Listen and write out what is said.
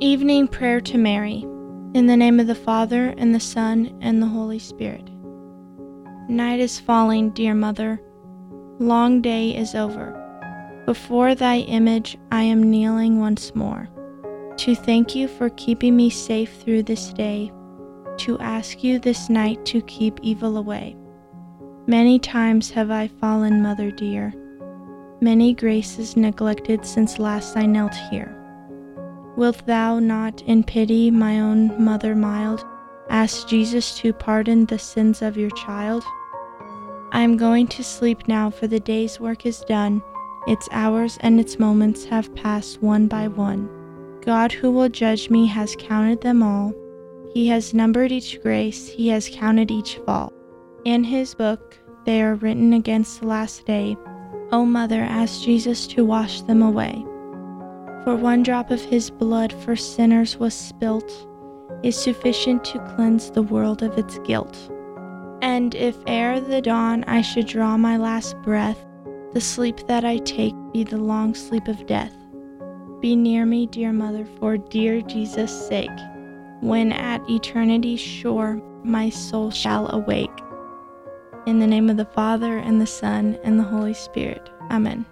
Evening Prayer to Mary. In the name of the Father, and the Son, and the Holy Spirit. Night is falling, dear Mother. Long day is over. Before thy image I am kneeling once more. To thank you for keeping me safe through this day. To ask you this night to keep evil away. Many times have I fallen, Mother dear. Many graces neglected since last I knelt here. Wilt thou not, in pity, my own mother mild, ask Jesus to pardon the sins of your child? I am going to sleep now, for the day's work is done. Its hours and its moments have passed one by one. God, who will judge me, has counted them all. He has numbered each grace, He has counted each fall. In His book they are written against the last day. O Mother, ask Jesus to wash them away. For one drop of his blood for sinners was spilt, is sufficient to cleanse the world of its guilt. And if ere the dawn I should draw my last breath, the sleep that I take be the long sleep of death. Be near me, dear Mother, for dear Jesus' sake, when at eternity's shore my soul shall awake. In the name of the Father, and the Son, and the Holy Spirit. Amen.